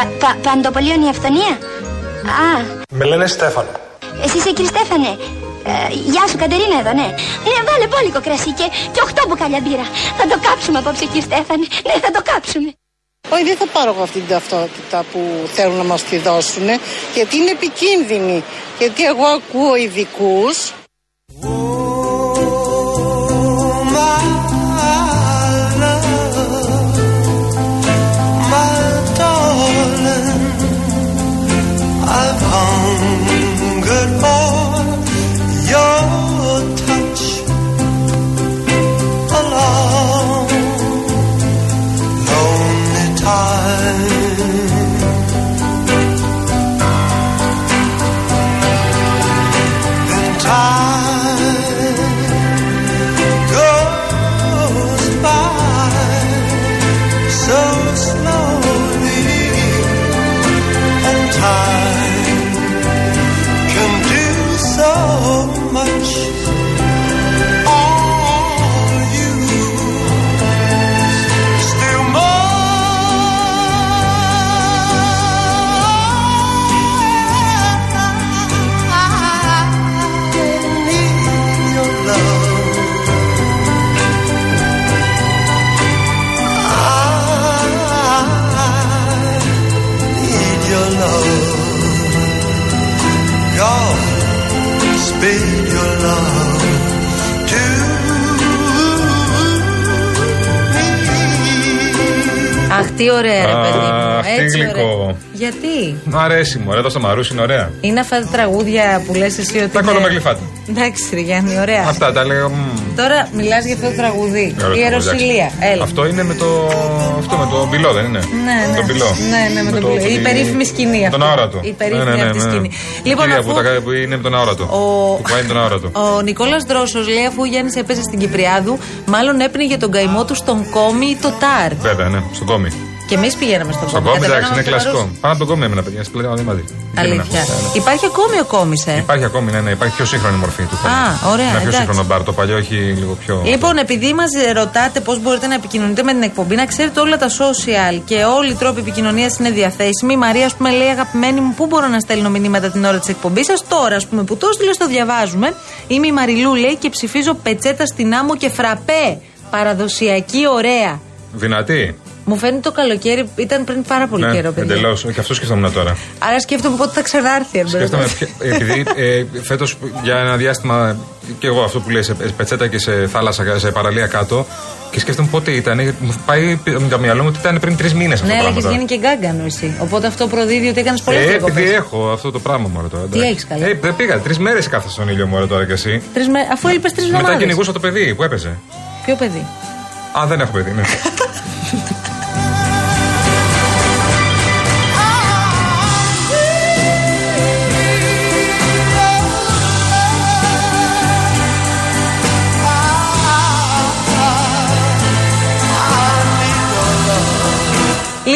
Πα, πα, παντοπολίων η αυθονία. Α, Με λένε Στέφανο. εσύ είσαι κύριε Στέφανε. Ε, γεια σου Κατερίνα εδώ, ναι. Ναι, βάλε πόλικο κρασί και, και οχτώ μπουκάλια μπύρα. Θα το κάψουμε απόψε κύριε Στέφανε. Ναι, θα το κάψουμε. Όχι, δεν θα πάρω εγώ αυτή την ταυτότητα που θέλουν να μας τη δώσουν, γιατί είναι επικίνδυνη. Γιατί εγώ ακούω ειδικούς. Τι ωραία, ρε Α, παιδί μου. τι Έτσι γλυκό. ωραία. Γιατί; Μ' αρέσει μου, εδώ στο Μαρούσι είναι ωραία. Είναι αυτά τα τραγούδια που λες εσύ ότι. Τα είναι- κολομεγλυφάτα. Εντάξει, ρε Γιάννη, ωραία. Αυτά τα λέω. μμ. Τώρα μιλάς για αυτό το τραγουδί. Ωραία, Η Ιεροσιλία. εντάξει. Έλα. Αυτό είναι με το. Αυτό με το πυλό, δεν είναι; Ναι, ναι. Το πυλό. Ναι, ναι, με τον πυλό. Η περίφημη σκηνή αυτή. Τον αόρατο. Η περίφημη αυτή σκηνή. Λοιπόν, Λοιπόν, κυρία αφού- που, τα, κάνει- που είναι με τον αόρατο. Ο- Που πάει με τον αόρατο. Ο Νικόλας Δρόσος λέει αφού ο Γιάννης έπαιζε στην Κυπριάδου, μάλλον έπαιρνε τον καημό του στον κόμι ή το τάρ. Βέβαια, ναι, στον κόμι. Και εμείς πηγαίναμε στον Στον κόμι. κόμι, εντάξει, είναι κατεβαίναμε στο κλασικό. Βαρός. Πάνω από τον κόμι έμενα, παιδιά. Σπλέον δεν μαζί. Αλήθεια. Ναι, ναι. Υπάρχει ακόμη ο κόμι, ε; Υπάρχει ακόμη, ναι, ναι, υπάρχει πιο σύγχρονη μορφή του κόμι. Α, ωραία, Ένα πιο εντάξει. σύγχρονο μπαρ. Το παλιό έχει λίγο πιο. Λοιπόν, επειδή μας ρωτάτε πώς μπορείτε να επικοινωνείτε με την εκπομπή, να ξέρετε όλα τα social και όλοι οι τρόποι επικοινωνίας είναι διαθέσιμοι. Η Μαρία, ας πούμε, λέει: Αγαπημένη μου, πού μπορώ να στέλνω μηνύματα την ώρα της εκπομπής σας; Τώρα, ας πούμε, που το έστειλε, το διαβάζουμε. Είμαι η Μαριλού, λέει, και ψηφίζω πετσέτα στην άμμο και φραπέ. Παραδοσιακή, ωραία. Δυνατή. Μου φαίνεται το καλοκαίρι, ήταν πριν πάρα πολύ Ναι, καιρό, παιδιά. εντελώς. Και αυτό σκεφτόμουν τώρα. Άρα σκέφτομαι πότε θα ξανάρθει, εν πάση Σκέφτομαι, περιπτώσει. ποια- επειδή ε, φέτος για ένα διάστημα και εγώ αυτό που λέει σε πετσέτα και σε θάλασσα, σε παραλία κάτω και σκέφτομαι πότε ήταν. Μου πάει με το μυαλό μου ότι ήταν πριν τρεις μήνες αυτό Ναι, το αλλά πράγμα. έχεις τώρα. γίνει και γκάγκανο εσύ. Οπότε αυτό προδίδει ότι έκανες πολλές Ε, διακοπές. επειδή έχω αυτό το πράγμα μόνο τώρα. Τι εντάξει. έχεις, καλά; Ε, δεν πήγα. Τρεις μέρες κάθεσα στον ήλιο μόνο τώρα κι εσύ. Αφού έλειπες τρεις Μετά εβδομάδες. κυνηγούσα το παιδί που έπαιζε. Ποιο παιδί; Α, δεν έχω παιδί, ναι.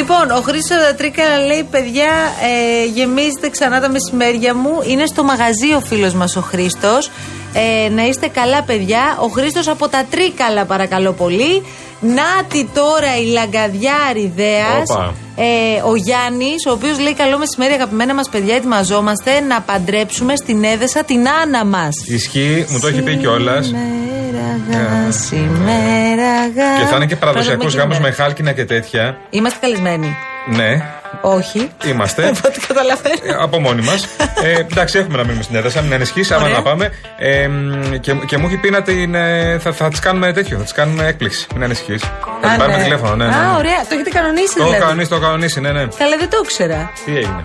Λοιπόν, ο Χρήστος Τρίκα λέει: Παιδιά, ε, γεμίζετε ξανά τα μεσημέρια μου. Είναι στο μαγαζί ο φίλος μας ο Χρήστος. Ε, να είστε καλά, παιδιά. Ο Χρήστος από τα Τρίκαλα, παρακαλώ πολύ. Νάτι τώρα η λαγκαδιά Αριδέα. Όπα. Ε, ο Γιάννης, ο οποίος λέει: Καλό μεσημέρι, αγαπημένα μας παιδιά. Ετοιμαζόμαστε να παντρέψουμε στην Έδεσα την Άννα μας. Ισχύει, μου το έχει πει κιόλας. Σήμεραγα, σήμεραγα. Και θα είναι και παραδοσιακό Παίζουμε γάμο σήμερα. με χάλκινα και τέτοια. Είμαστε καλεσμένοι. Ναι, Όχι. είμαστε. Από ό,τι καταλαβαίνω. Ε, από μόνοι μας. Ε, εντάξει, έχουμε να μείνουμε στην έδρα, μην ανησυχεί, άμα Ωραία. να πάμε. Ε, μ, και, και μου έχει πει να την. ε, θα, θα της κάνουμε τέτοιο, θα της κάνουμε έκπληξη. Μην ανησυχεί. Θα Α, την πάρουμε ναι. τηλέφωνο, ναι. ναι, ναι. Α, ωραία. Το έχετε κανονίσει Το έχω δηλαδή. κανονίσει, το έχω κανονίσει, ναι, ναι. Καλά, δεν το ήξερα. Τι έγινε.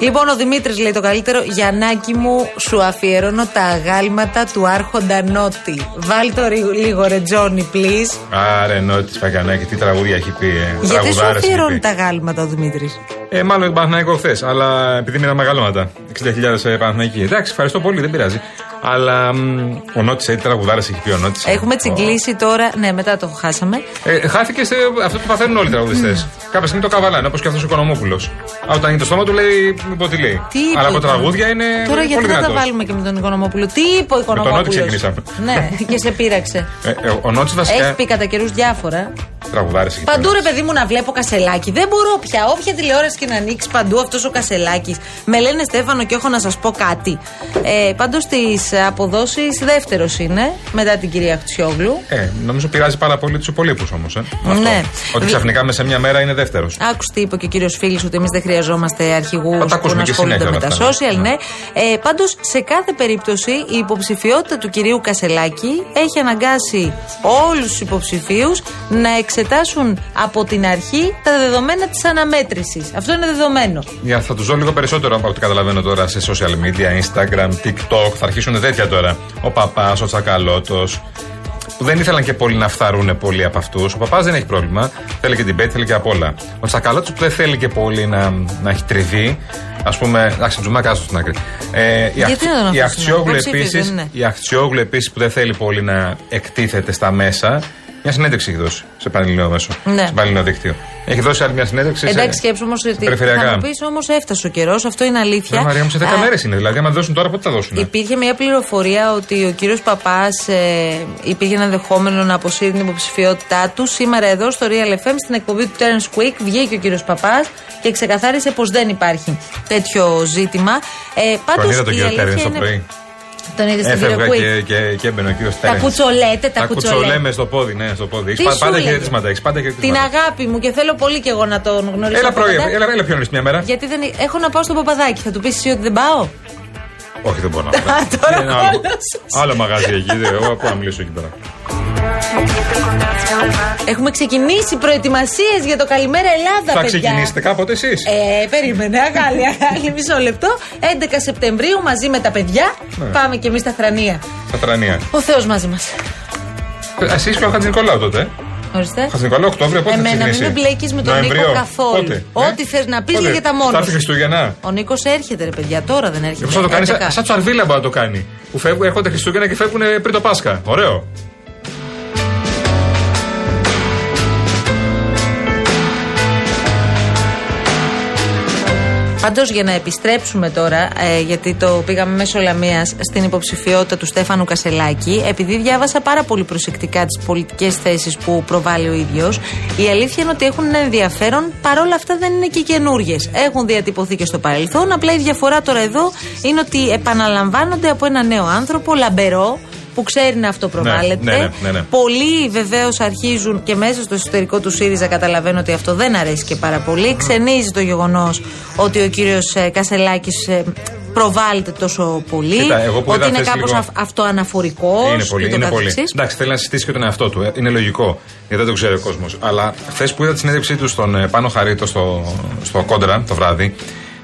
Λοιπόν, ο Δημήτρης λέει το καλύτερο. Γιαννάκι μου, σου αφιερώνω τα αγάλματα του Άρχοντα Νότι. Βάλ το ρι- λίγο ρε Τζόνι, please. Άρε, νό τη Παγκανάκη, τι τραγούδια έχει πει. Ε. Γιατί σου Τραγουδάρες έχει αφιερώνει πει. τα αγάλματα ο Δημήτρης; Ε, μάλλον τον Παναθηναϊκό χθες, αλλά επειδή είναι μεγαλώματα. 60.000 ε, Παναθηναϊκοί. Εντάξει, ευχαριστώ πολύ, δεν πειράζει. Αλλά μ, ο Νότη έτσι τραγουδάρα έχει πει ο Νότη. Έχουμε τσιγκλίσει τώρα. Ναι, μετά το χάσαμε. Ε, χάθηκε σε αυτό που παθαίνουν όλοι οι τραγουδιστές. Κάποια στιγμή το καβαλάνε, όπως και αυτό ο Οικονομόπουλος. Όταν είναι το στόμα του λέει, μην πω τι λέει. Τι είπε Αλλά ο από τραγούδια είναι. Τώρα πολύ γιατί δεν τα δυνατός. βάλουμε και με τον Οικονομόπουλο; Τι είπε ο τον Νότι Οικονομόπουλος; ξεκινήσαμε. Ναι, και σε πείραξε. Ε, ε, ο Νότι Έχει βασικά. πει κατά καιρούς διάφορα. Τραγουδάρε έχει πει. Παντού ρε παιδί μου να βλέπω κασελάκι. Δεν μπορώ πια. Όποια τηλεόραση και να ανοίξει παντού αυτός ο κασελάκι. Με λένε Στέφανο και έχω να σας πω κάτι. Ε, Πάντως στις αποδόσεις δεύτερος είναι μετά την κυρία Χτσιόγλου. Ε, νομίζω πειράζει πάρα πολύ τους υπολείπους όμως. Ε, αυτό. Ναι. Ότι Δι- ξαφνικά μέσα σε μια μέρα είναι δεύτερος. Άκουσε τι είπε και ο κύριος Φίλης ότι εμείς δεν χρειαζόμαστε αρχηγούς Θα τα που ακούσουμε να και ασχολούνται συνέχεια με τα όλα αυτά, social. ναι. Ναι. Ε, Πάντως, σε κάθε περίπτωση, η υποψηφιότητα του κυρίου Κασελάκη έχει αναγκάσει όλους τους υποψηφίους να εξετάσουν από την αρχή τα δεδομένα της αναμέτρησης. Αυτό είναι δεδομένο. Για, θα τους δω λίγο περισσότερο από ό,τι καταλαβαίνω τώρα σε social media, Instagram, TikTok. Θα αρχίσουν τέτοια τώρα. Ο παπάς, ο τσακαλώτος. Που δεν ήθελαν και πολλοί να φθαρούν πολύ από αυτούς. Ο παπάς δεν έχει πρόβλημα. Θέλει και την πέτ, θέλει και απ' όλα. Ο τσακαλώτος που δεν θέλει και πολύ να, να έχει τριβεί. Α πούμε, εντάξει, τζουμάκα άστο στην άκρη. Ε, η Γιατί να τον η αφήσουμε, Αχτσιόγλου υποψήφιος δεν επίσης, είναι. η Αχτσιόγλου επίσης που δεν θέλει πολύ να εκτίθεται στα μέσα. Μια συνέντευξη έχει δώσει σε πανελληνιαίο μέσο. Ναι. Σε πανελληνιαίο δίκτυο. Έχει δώσει άλλη μια συνέντευξη. σε- Εντάξει, σκέψου όμως ότι. περιφερειακά. Θα μου πεις όμως έφτασε ο καιρός, αυτό είναι αλήθεια. Ναι, Μαρία μου, σε 10 Α, μέρες είναι. Δηλαδή, άμα δώσουν τώρα, πότε θα δώσουν. Υπήρχε μια πληροφορία ότι ο κύριος Παπάς ε, υπήρχε ένα δεχόμενο να αποσύρει την υποψηφιότητά του. Σήμερα εδώ στο Real FM στην εκπομπή του Terence Quick βγήκε ο κύριος Παπάς και ξεκαθάρισε πως δεν υπάρχει τέτοιο ζήτημα. Ε, Τον πάντως, είδα τον η κύριο αλήθεια Τέρεν το είναι- πρωί. Τον είδες στον κύριο Έφευγα Quick. και, και, και έμπαινε ο κύριος Τα Τέρεν. κουτσολέτε, τα, Τα κουτσολέτε. κουτσολέμε στο πόδι, ναι, στο πόδι. Τι Έχεις σου πάντα λέγε; χαιρετίσματα. Έχεις πάντα Την χαιρετίσματα. αγάπη μου και θέλω πολύ και εγώ να τον γνωρίσω. Έλα από πρωί, κοντά. έλα, έλα πιο νωρίς μια μέρα. Γιατί δεν... έχω να πάω στο παπαδάκι. Θα του πεις εσύ ότι δεν πάω; Όχι, δεν μπορώ να πάω. Τώρα Είναι άλλο, όλος. άλλο μαγάζι εκεί. δεν- Εγώ πού να μιλήσω εκεί πέρα. Έχουμε ξεκινήσει προετοιμασίες για το Καλημέρα Ελλάδα, Θα παιδιά. ξεκινήσετε κάποτε εσείς; Ε, περίμενε, αγάλη, αγάλη, μισό λεπτό. 11 Σεπτεμβρίου μαζί με τα παιδιά Ναι. πάμε και εμείς στα θρανία. Στα τρανία. Ο Θεός μαζί μας. Εσεί και ο Χατζη Νικολάου τότε. Ορίστε. Χατζη Νικολάου, Οκτώβριο, πότε θα Εμένα μην ξεκινήσει; με μπλέκεις με τον Νοεμβρίο. Νίκο καθόλου. Πότε, Ό,τι ε; θες να πεις Πότε; λέγεται μόνος. Θα έρθει Χριστούγεννα. Ο Νίκος έρχεται, ρε παιδιά, τώρα δεν έρχεται. Πώ θα το κάνεις, 11. σαν σαν τσαρβίλα μπορεί να το κάνει. Που φεύγουν, έρχονται Χριστούγεννα και φεύγουν πριν το Πάσχα. Ωραίο. Πάντως για να επιστρέψουμε τώρα, ε, γιατί το πήγαμε μέσω Λαμίας στην υποψηφιότητα του Στέφανου Κασελάκη, επειδή διάβασα πάρα πολύ προσεκτικά τις πολιτικές θέσεις που προβάλλει ο ίδιος, η αλήθεια είναι ότι έχουν ένα ενδιαφέρον, παρόλα αυτά δεν είναι και καινούριε. Έχουν διατυπωθεί και στο παρελθόν, απλά η διαφορά τώρα εδώ είναι ότι επαναλαμβάνονται από ένα νέο άνθρωπο, λαμπερό, που ξέρει να αυτοπροβάλλεται. Ναι, ναι, ναι, ναι. Πολλοί βεβαίως αρχίζουν και μέσα στο εσωτερικό του ΣΥΡΙΖΑ καταλαβαίνω ότι αυτό δεν αρέσει και πάρα πολύ. Ξενίζει το γεγονός ότι ο κύριος Κασελάκης προβάλλεται τόσο πολύ. Κοίτα, εγώ που ότι είδα είναι χθες κάπως λίγο- αυτοαναφορικός. Είναι πολύ, είναι πολύ. Εντάξει, θέλει να συστήσει και τον εαυτό του. ε, Είναι λογικό. Γιατί δεν το ξέρει ο κόσμος. Αλλά χθε που είδα τη συνέντευξή του στον ε, Πάνο Χαρίτο στο, στο Κόντρα το βράδυ.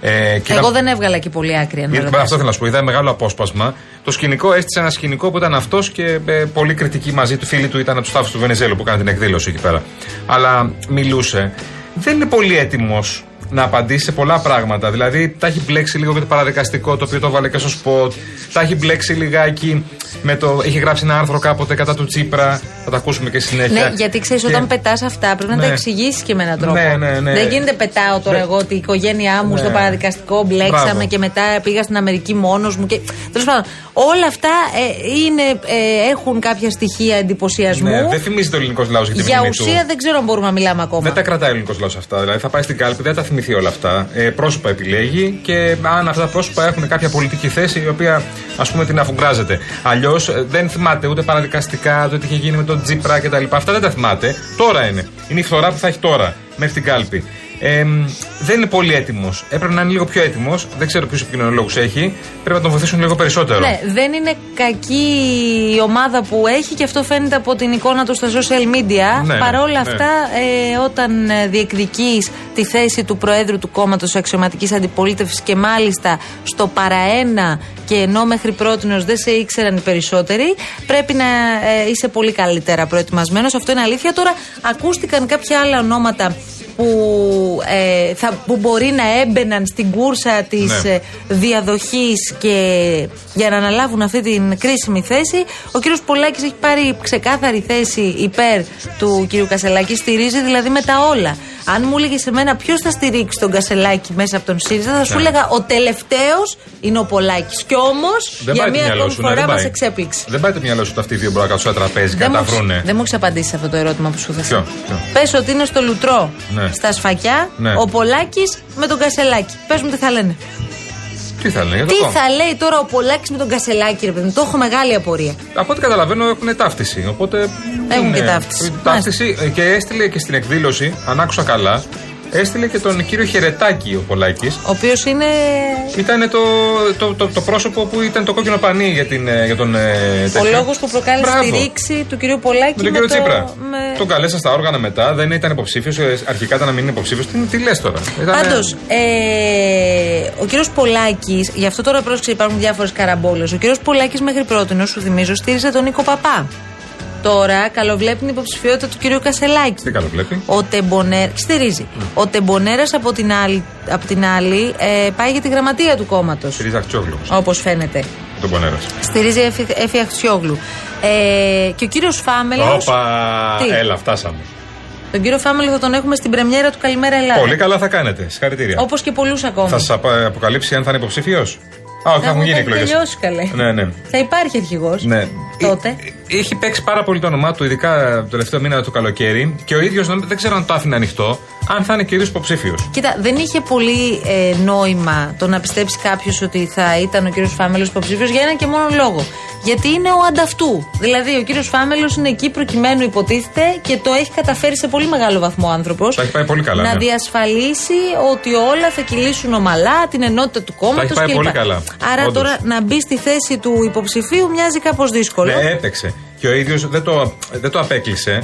Ε, και Εγώ είδα- δεν έβγαλα και πολύ άκρη. αν με γιατί- ρωτάς. αυτό θέλω να σου πω. Είδα μεγάλο απόσπασμα. Το σκηνικό έστησε ένα σκηνικό που ήταν αυτός και ε, πολύ κριτική μαζί του. Φίλοι του ήταν από τους τάφους του Βενεζέλου που έκανε την εκδήλωση εκεί πέρα. Αλλά μιλούσε. Δεν είναι πολύ έτοιμος να απαντήσει σε πολλά πράγματα. Δηλαδή, τα έχει μπλέξει λίγο με το παραδικαστικό, το οποίο το βάλε και στο σποτ. Τα έχει μπλέξει λιγάκι με το. Έχει γράψει ένα άρθρο κάποτε κατά του Τσίπρα. Θα τα ακούσουμε και συνέχεια. Ναι, γιατί ξέρεις, Και- όταν πετάς αυτά πρέπει να τα Ναι. εξηγήσεις και με έναν τρόπο. Ναι, ναι, ναι. Δεν γίνεται πετάω τώρα Ναι. εγώ ότι η οικογένειά μου Ναι. στο παραδικαστικό μπλέξαμε Μπράβο. και μετά πήγα στην Αμερική μόνος μου. Και... Τέλος πάντων, όλα αυτά ε, είναι, ε, έχουν κάποια στοιχεία εντυπωσιασμού. Ναι, δεν θυμίζει το ελληνικός λαός για τη Για μνήμη ουσία του. δεν ξέρω αν μπορούμε να μιλάμε ακόμα. Δεν τα κρατάει ο ελληνικός λαός αυτά. Δηλαδή θα πάει στην κάλπη, δεν θα τα θυμηθεί όλα αυτά. Ε, πρόσωπα επιλέγει και αν αυτά τα πρόσωπα έχουν κάποια πολιτική θέση η οποία ας πούμε την αφουγκράζεται. Αλλιώς δεν θυμάται ούτε παραδικαστικά, το τι είχε γίνει με τον Τζίπρα κτλ. Αυτά δεν τα θυμάται. Τώρα είναι. Είναι η φθορά που θα έχει τώρα μέχρι την κάλπη. Ε, μ, δεν είναι πολύ έτοιμος. Έπρεπε να είναι λίγο πιο έτοιμος. Δεν ξέρω ποιους επικοινωνιολόγους έχει. Πρέπει να τον βοηθήσουν λίγο περισσότερο. Ναι, δεν είναι κακή η ομάδα που έχει και αυτό φαίνεται από την εικόνα του στα social media. Ναι, Παρόλα ναι. αυτά, ε, όταν ε, διεκδικείς τη θέση του Προέδρου του κόμματος αξιωματικής αντιπολίτευσης και μάλιστα στο παραένα και ενώ μέχρι πρώτη δεν σε ήξεραν οι περισσότεροι, πρέπει να ε, είσαι πολύ καλύτερα προετοιμασμένος. Αυτό είναι αλήθεια. Τώρα ακούστηκαν κάποια άλλα ονόματα που, ε, θα, που μπορεί να έμπαιναν στην κούρσα της Ναι. ε, διαδοχής και για να αναλάβουν αυτή την κρίσιμη θέση. Ο κύριος Πολάκης έχει πάρει ξεκάθαρη θέση υπέρ του κύριου Κασελάκη, στηρίζει δηλαδή με τα όλα. Αν μου έλεγε σε μένα ποιος θα στηρίξει τον Κασελάκη μέσα από τον ΣΥΡΙΖΑ, θα σου Ναι. έλεγα ο τελευταίος είναι ο Πολάκης. Κι όμως Δεν για πάει το μία μυαλό ακόμη σου, ναι, φορά δεν μας πάει. εξέπληξε. Δεν πάει το μυαλό σου ότι αυτοί οι δύο μπορούν να κάτσουν στο τραπέζι και Δεν να μου, τα έχεις- βρούνε. δεν μου έχεις απαντήσει σε αυτό το ερώτημα που σου θέσαι. Ποιο, ποιο; Πες ότι είναι στο Λουτρό, Ναι. Στα Σφακιά, Ναι. ο Πολάκης με τον Κασελάκη. Πες μου τι θα λένε. Τι θα λένε για το Τι κόμμα. θα λέει τώρα ο Πολάκης με τον Κασελάκη, ρε παιδί μου. Το έχω μεγάλη απορία. Από ό,τι καταλαβαίνω έχουν ταύτιση. Οπότε Έχουν είναι- και ταύτιση. ταύτιση ε, και έστειλε και στην εκδήλωση, αν άκουσα καλά, έστειλε και τον κύριο Χερετάκη ο Πολάκης. Ο οποίος είναι. Ήταν το, το, το, το πρόσωπο που ήταν το κόκκινο πανί για, την, ε, για τον. ε, Ο τέτοιο. λόγος που προκάλεσε Μπράβο. τη ρήξη του κυρίου Πολάκη Με τον κύριο το- Τσίπρα. με- Τον καλέσα στα όργανα μετά, δεν ήταν υποψήφιος. Αρχικά ήταν να μην είναι υποψήφιος. Τι, τι λες τώρα; Ήταν- Πάντως, ε, ο κύριος Πολάκης, γι' αυτό τώρα πρόσεξε υπάρχουν διάφορες καραμπόλες. Ο κύριος Πολάκης μέχρι πρώτη, σου θυμίζω, στήριζε τον Νίκο Παπά. Τώρα καλοβλέπει την υποψηφιότητα του κυρίου Κασελάκη. Τι καλό βλέπει. Ο Τεμπονέρα. Στηρίζει. Ο Τεμπονέρας από την άλλη, από την άλλη ε, πάει για τη γραμματεία του κόμματος. Συρίζα Αχτσόγλου. Όπως φαίνεται. Τον Πονέρα. Στηρίζει Εφη, Εφη Αχτσιόγλου. Ε, και ο κύριος Φάμελο. Όπα! Τι; Έλα, φτάσαμε. Τον κύριο Φάμελο θα τον έχουμε στην πρεμιέρα του Καλημέρα Ελλάδα. Πολύ καλά θα κάνετε. Συγχαρητήρια. Όπως και πολλούς ακόμα. Θα σας αποκαλύψει αν θα είναι υποψήφιος; Α, όχι, θα έχουν γίνει έχουν εκλογές. τελειώσει καλέ. Ναι, ναι. Θα υπάρχει αρχηγός. Ναι. Τότε. Ε, Έχει παίξει πάρα πολύ το όνομά του, ειδικά το τελευταίο μήνα του καλοκαίρι. Και ο ίδιος δεν ξέρω αν το άφηνε ανοιχτό, αν θα είναι κυρίως υποψήφιος. Κοίτα, δεν είχε πολύ ε, νόημα το να πιστέψει κάποιος ότι θα ήταν ο κύριος Φάμελος υποψήφιος για ένα και μόνο λόγο. Γιατί είναι ο ανταυτού. Δηλαδή, ο κύριος Φάμελος είναι εκεί προκειμένου υποτίθεται και το έχει καταφέρει σε πολύ μεγάλο βαθμό ο άνθρωπος. Τα έχει πάει πολύ καλά, Να ναι. διασφαλίσει ότι όλα θα κυλήσουν ομαλά, την ενότητα του κόμματο έχει πάει πολύ καλά. Άρα Όντως. τώρα να μπει στη θέση του υποψηφίου μοιάζει κάπως δύσκολο. Ναι, έπαιξε. Και ο ίδιος δεν το, δεν το απέκλεισε.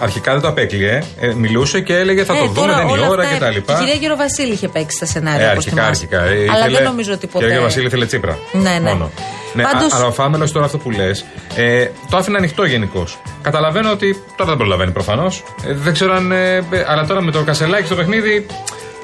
Αρχικά δεν το απέκλειε. Ε, μιλούσε και έλεγε θα το Ε, δούμε, τώρα δεν είναι η όλα ώρα αυτά- κτλ. Η κυρία Γεροβασίλη είχε παίξει στα σενάρια. Ε, όπως αρχικά, θυμάσαι. αρχικά. Ε, Αλλά ήθελε- δεν νομίζω ότι ποτέ. Και ο Βασίλη ήθελε Τσίπρα. Ναι, ναι. Μόνο. Ναι, Πάντως- α- αλλά ο Φάμελο τώρα αυτό που λες, ε, το άφηνε ανοιχτό γενικώς. Καταλαβαίνω ότι τώρα δεν προλαβαίνει προφανώς. Ε, δεν ξέρω αν. Ε, ε, αλλά τώρα με το κασελάκι στο παιχνίδι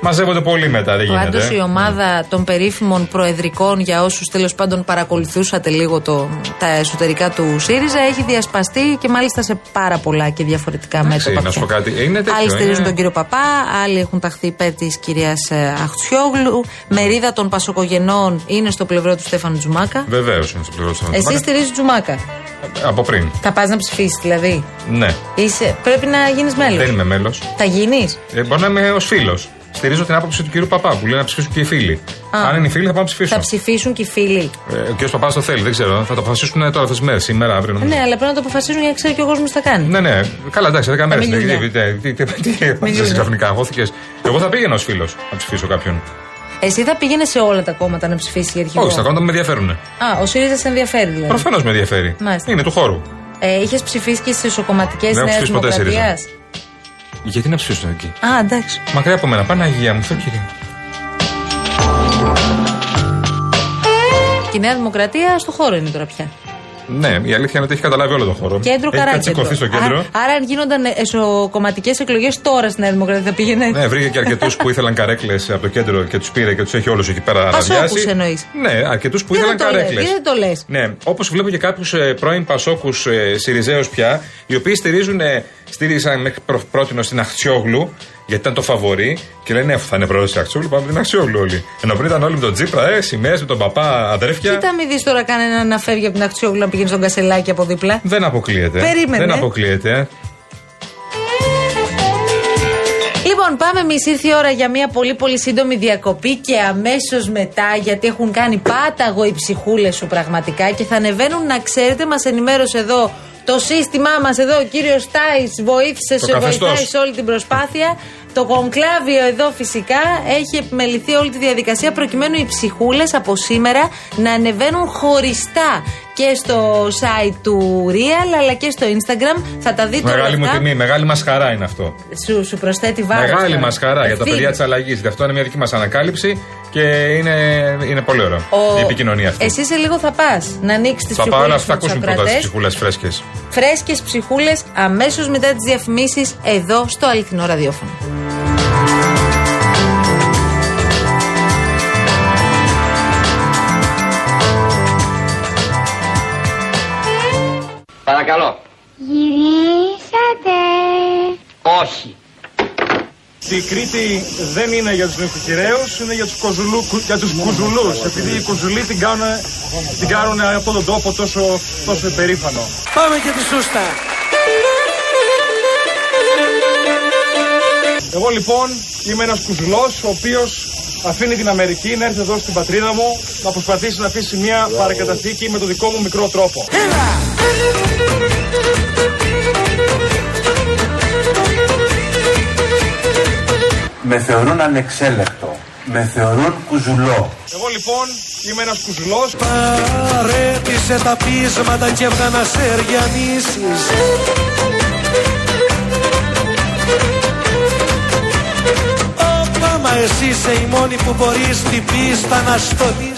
μαζεύονται πολύ μετά. Δεν γίνεται. Πάντως η ομάδα των περίφημων προεδρικών, για όσους τέλος πάντων παρακολουθούσατε λίγο το, τα εσωτερικά του ΣΥΡΙΖΑ, έχει διασπαστεί και μάλιστα σε πάρα πολλά και διαφορετικά Εντάξει, μέτωπα. να σου πω πια. κάτι. Είναι τέτοιο, άλλοι στηρίζουν είναι- τον κύριο Παπά, άλλοι έχουν ταχθεί υπέρ της κυρίας Αχτσιόγλου. Μερίδα των Πασοκογενών είναι στο πλευρό του Στέφανου Τζουμάκα. Βεβαίως είναι στο πλευρό του Εσύ στηρίζεις Τζουμάκα. Από πριν. Θα πας να ψηφίσεις δηλαδή; Ναι. Είσαι, πρέπει να γίνεις μέλος. Δεν είμαι μέλος. Θα γίνεις; Ε, μπορεί να είμαι ως φίλος. Στηρίζω την άποψη του κύριου Παπά που λέει να ψηφίσουν και οι φίλοι. Α. Αν είναι οι φίλοι θα πάω να ψηφίσω. Θα ψηφίσουν και οι φίλοι. Ε, ο κύριος Παπάς το θέλει, δεν ξέρω. Θα το αποφασίσουν τώρα αυτές τις μέρες, σήμερα, αύριο νομίζω. Ναι, αλλά πρέπει να το αποφασίζουν για να ξέρει και ο κόσμος τι θα κάνει. Ναι, ναι. Καλά, εντάξει, 10 μέρες. μιλούνια. Τι τι- τι- τι- τι έπαθες Μιλούνια. ξαφνικά, αγχώθηκες. Εγώ θα πήγαινα ως φίλος να ψηφίσω κάποιον. Εσύ θα πήγαινε σε όλα τα κόμματα να ψηφίσει για αρχηγό; Όχι, στα κόμματα με ενδιαφέρουν. Α, ο ΣΥΡΙΖΑ σε ενδιαφέρει δηλαδή. Προφανώς με ενδιαφέρει. Μάλιστα. Είναι του χώρου. Ε, Είχες ψηφίσει και στις εσωκομματικές Δεν έχω Νέας ψηφίσει ποτέ Δημοκρατίας; ΣΥΡΙΖΑ. Γιατί να ψηφίσουν εκεί; Α, εντάξει. Μακριά από μένα, Παναγία μου, Θεό κύριε. Και η Νέα Δημοκρατία στο χώρο είναι τώρα πια. Ναι, η αλήθεια είναι ότι έχει καταλάβει όλο τον χώρο. Κέντρο έχει καράκεντρο. κατσικωθεί στο κέντρο. Άρα, άρα αν γίνονταν εσωκομματικές εκλογές τώρα στη Νέα Δημοκρατία θα πήγαινε. Ναι, βρήκε και αρκετούς που ήθελαν καρέκλες από το κέντρο και τους πήρε και τους έχει όλους εκεί πέρα Πασόκους αναδιάσει. εννοείς. Ναι, αρκετούς που Γιατί ήθελαν δεν το λες, καρέκλες. γιατί δεν το λες. Ναι, όπως βλέπω και κάποιους ε, πρώην Πασόκους ε, Σιριζέους πια, οι οποίοι στηρίζουν, ε, στήριζαν μέχρι προ, πρότινο στην Αχτσιόγλου, γιατί ήταν το φαβορή, και λένε «Ε, θα είναι πρόεδρο τη Αχτσιόγλου, πάμε με την Αχτσιόγλου όλοι. Ενώ πριν ήταν όλοι με τον Τζίπρα, ε, σημαίες με τον παπά, αδέρφια. Κοίτα, μην δεις τώρα κανέναν να φεύγει από την Αχτσιόγλου να πηγαίνει στον Κασελάκι από δίπλα; Δεν αποκλείεται. Περίμενε. Δεν αποκλείεται. ε. Λοιπόν, πάμε εμείς. Ήρθε η ώρα για μια πολύ πολύ σύντομη διακοπή και αμέσως μετά, γιατί έχουν κάνει πάταγο οι ψυχούλες σου πραγματικά και θα ανεβαίνουν να ξέρετε, μας ενημέρωσε εδώ το σύστημά μας εδώ, ο κύριος Τάις βοήθησε, Το σε καθεστώς. βοηθάει σε όλη την προσπάθεια. Το κονκλάβιο εδώ φυσικά έχει επιμεληθεί όλη τη διαδικασία προκειμένου οι ψυχούλες από σήμερα να ανεβαίνουν χωριστά και στο site του Real αλλά και στο Instagram. Θα τα δείτε όλα Μεγάλη μου αυτά. τιμή, μεγάλη μας χαρά είναι αυτό. Σου, σου προσθέτει βάρος. Μεγάλη μας χαρά για τα Ευθύνη. παιδιά της αλλαγής. Γιατί αυτό είναι μια δική μας ανακάλυψη και είναι, είναι πολύ ωραίο Ο- η επικοινωνία αυτή. Εσύ σε λίγο θα πας να ανοίξεις τις θα πάω ψυχούλες να του θα ακούσουν πρώτα τις ακρατέ. ψυχούλες φρέσκες. Φρέσκες ψυχούλες αμέσως μετά τις διαφημίσεις εδώ στο αληθινό ραδιόφωνο. Παρακαλώ. Γυρίσατε. Όχι. Η Κρήτη δεν είναι για τους νοικοκυρέους, είναι για τους, κοζουλού, για τους κουζουλούς. Επειδή οι κουζουλοί την κάνουν, την κάνουν αυτόν τον τόπο τόσο, τόσο υπερήφανο. Πάμε και τη σούστα. Εγώ λοιπόν είμαι ένας κουζουλός ο οποίος αφήνει την Αμερική να έρθει εδώ στην πατρίδα μου να προσπαθήσει να αφήσει μια παρακαταθήκη με το δικό μου μικρό τρόπο. Με θεωρούν ανεξέλεκτο. Με θεωρούν κουζουλός. Εγώ λοιπόν είμαι ένας κουζουλός Παρέτησε τα πείσματα και έβγα να σε ριανίσεις Όπα, μα εσύ είσαι η μόνη που μπορείς την πίστα να στολίσεις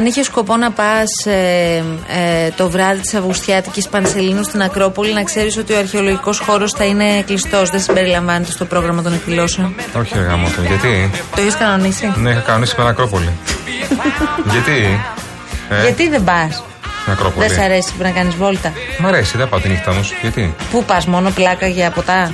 Αν είχες σκοπό να πας ε, ε, το βράδυ της Αυγουστιάτικης Πανσελίνου στην Ακρόπολη, να ξέρεις ότι ο αρχαιολογικός χώρος θα είναι κλειστός. Δεν συμπεριλαμβάνεται στο πρόγραμμα των εκδηλώσεων; Όχι, ρε γάμο το. Γιατί; Το έχει κανονίσει; Ναι, είχα κανονίσει με Ακρόπολη. Γιατί; Ε, Γιατί δεν πας; στην Ακρόπολη. Δεν σ' αρέσει που να κάνεις βόλτα; Μ' αρέσει, δεν πάω τη νύχτα όμως. Γιατί; Πού πας, μόνο πλάκα για ποτά;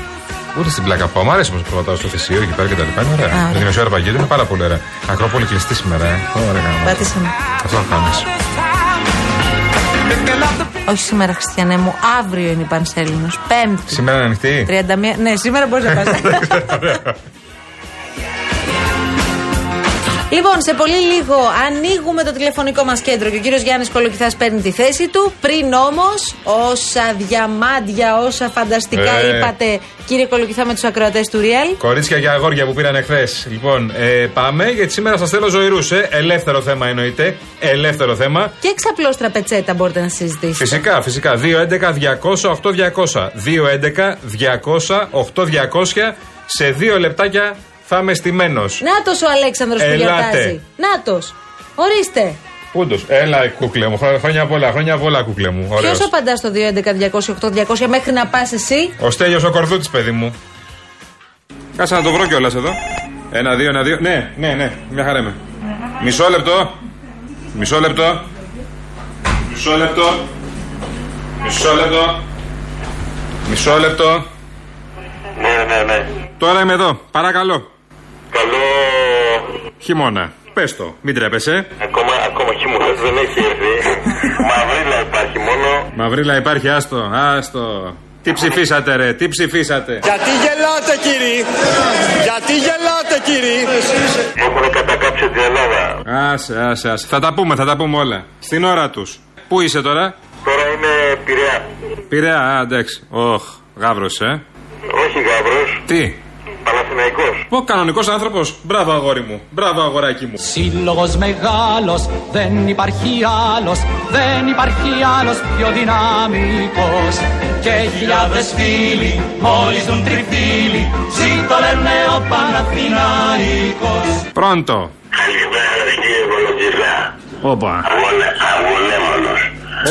Ούτε στην πλάκα πάω. Μ' αρέσει όμως που περπατάω στο θεσίο εκεί πέρα και τα λοιπά. Είναι ωραία. Α, ωραία. Με την Οσιάρα Παγγέλη είναι πάρα πολύ ωραία. Ακρόπολη κλειστή σήμερα, ε. Ωραία, γάμο. Πάτησε με. Αυτό θα κάνεις. Όχι σήμερα, Χριστιανέ μου. Αύριο είναι η Πανσέλινος. Πέμπτη. Σήμερα είναι ανοιχτή; 31. Ναι, σήμερα μπορείς να πας. Λοιπόν, σε πολύ λίγο ανοίγουμε το τηλεφωνικό μας κέντρο και ο κύριος Γιάννης Κολοκυθάς παίρνει τη θέση του. Πριν όμως, όσα διαμάντια, όσα φανταστικά Ε. είπατε, κύριε Κολοκυθά, με τους ακροατές του Real. Κορίτσια και αγόρια που πήραν εχθέ. Λοιπόν, ε, πάμε γιατί σήμερα σας θέλω ζωηρούς. Ε. Ελεύθερο θέμα εννοείται. Ελεύθερο θέμα. Και εξαπλώστρα πετσέτα μπορείτε να συζητήσετε. Φυσικά, φυσικά. 211-200-8200. 211-200-8200. Σε δύο λεπτάκια θα είμαι στημένος. Νάτος ο Αλέξανδρος που Ελάτε. γιορτάζει. Νάτος. Ορίστε. Πούντος. Έλα, κούκλε μου. Χρόνια- Χρόνια πολλά, χρόνια πολλά, κούκλε μου. Ποιος Ωραίος. απαντάς στο 211-200-8200 μέχρι να πας εσύ; Ο Στέλιος ο Κορδούτης, παιδί μου. Κάτσε να το βρω κιόλας εδώ. Ένα, δύο, ένα, δύο. Ναι, ναι, ναι. Μια χαρά είμαι. Μισό λεπτό. Μισό λεπτό. Μισό λεπτό. Μισό λεπτό. Μισό λεπτό. Ναι, ναι, ναι. Τώρα είμαι εδώ. Παρακαλώ. Καλό. Χειμώνα. Πες το. Μην τρέπεσαι. Ακόμα, ακόμα χειμώνας δεν έχει έρθει. Μαυρίλα υπάρχει μόνο. Μαυρίλα υπάρχει. Άστο. Άστο. Τι ψηφίσατε ρε; Τι ψηφίσατε; Γιατί γελάτε κύριοι Γιατί γελάτε κύριοι Έχουν κατακάψει την Ελλάδα. Άσε, άσε, άσε. Θα τα πούμε, θα τα πούμε όλα. Στην ώρα τους. Πού είσαι τώρα; Τώρα είμαι πειραιά. Πειραιά, α, εντάξει. Όχ, γάβρος, ε. Όχι γάβρος, Τι; Παναθηναϊκός. Ο κανονικός άνθρωπος. Μπράβο, αγόρι μου. Μπράβο, αγοράκι μου. Σύλλογος μεγάλος, δεν υπάρχει άλλος, δεν υπάρχει άλλος πιο δυναμικός. Και χιλιάδες φίλοι, μόλις δουν τριφύλι, ζήτω λένε ο Παναθηναϊκός. Πρώτο. Καλησπέρα σας κύριε Κολοκυθά. Όπα. Αγωνε, αγωνέμονος.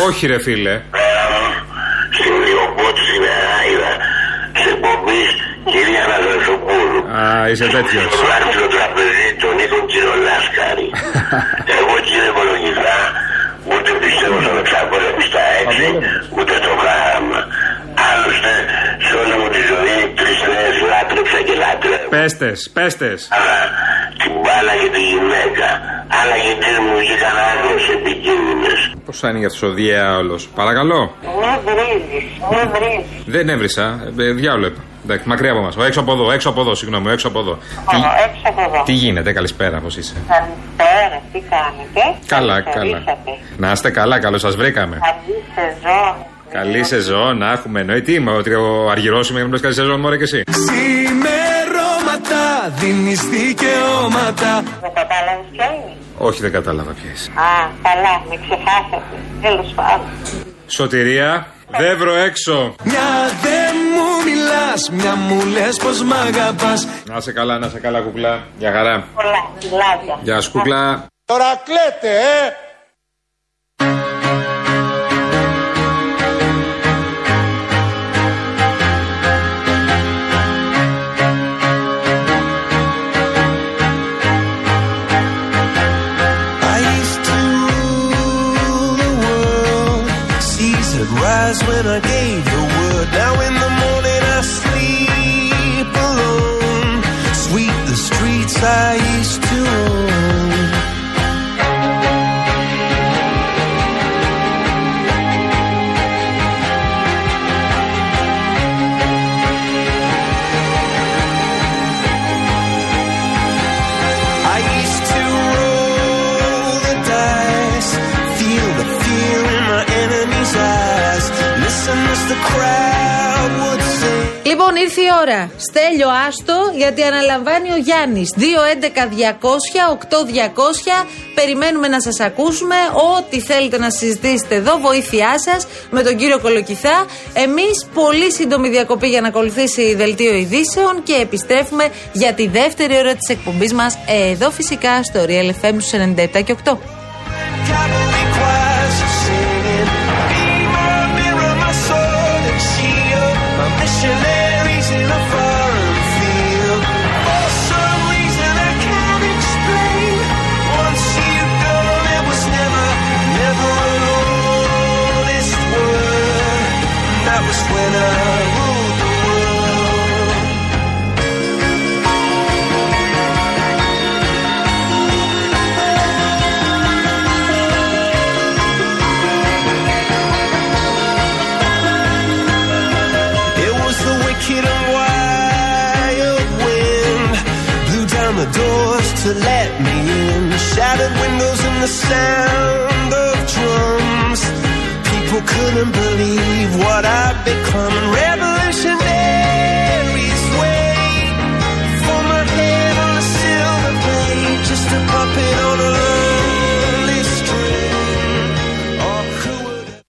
Όχι, ρε φίλε. Πέρα μου, στην Λιοπότ στην Αράιδα, σε εκπομπής κυρία Αναδρεσοπούλου. Α, είσαι τέτοιος. Στο λάκτιο τραπεζί τον Νίκο Κυρολάσκαρη. Εγώ κύριε Κολοκυθά, ούτε πιστεύω στο 600 στα 6, ούτε το γράμμα. Άλλωστε, σε όλη μου τη Πέστες, πέστες. την μπάλα για τη γυναίκα. Αλλά γιατί μου βγήκαν άλλες επικίνδυνες. Πώς είναι για του διάολο. Παρακαλώ. Μη βρίζεις, μη βρίζεις. Δεν έβρισα. Ε, διάολο είπα. Εντάξει, μακριά από μα. Έξω από εδώ, έξω από εδώ, συγγνώμη, έξω από εδώ. Τι, έξω από εδώ. τι γίνεται, καλησπέρα, πώς είσαι; Καλησπέρα, τι κάνετε; Καλά, καλά. Καλησπερίσατε. Να είστε καλά, καλώς σας βρήκαμε. Καλή σεζόν. Καλή σεζόν, να έχουμε εννοεί. Τι είμαι, ότι ο Αργυρός είμαι με καλή σεζόν, μωρέ και εσύ. Ξημερώματα δίνεις δικαιώματα Δεν κατάλαβες ποια είναι; Όχι, δεν κατάλαβα ποια είσαι. Α, καλά, με ξεχάσατε. Τέλος πάντων. Σωτηρία, δεύρο έξω. Μια δεν μου μιλάς, μια μου λες πως μ' αγαπάς Να σε καλά, να σε καλά, κουκλά. Για χαρά. Πολλά, φιλάκια. Γεια σου, κουκλά. Τώρα κλαίτε, ε! I used to rule the world. Seas had rise when I gave ώρα. Στέλιο άστο, γιατί αναλαμβάνει ο Γιάννης. 2-11-200-8-200. Περιμένουμε να σας ακούσουμε. Ό,τι θέλετε να συζητήσετε εδώ, βοήθειά σας με τον κύριο Κολοκυθά. Εμείς, πολύ σύντομη διακοπή για να ακολουθήσει η δελτίο ειδήσεων και επιστρέφουμε για τη δεύτερη ώρα της εκπομπής μας. Εδώ φυσικά στο Real FM στους 97 και 8. To let me in. Shattered windows and the sound of drums people couldn't believe what I'd become. Revolutionary sway for my head on a silver plate, just a puppet on a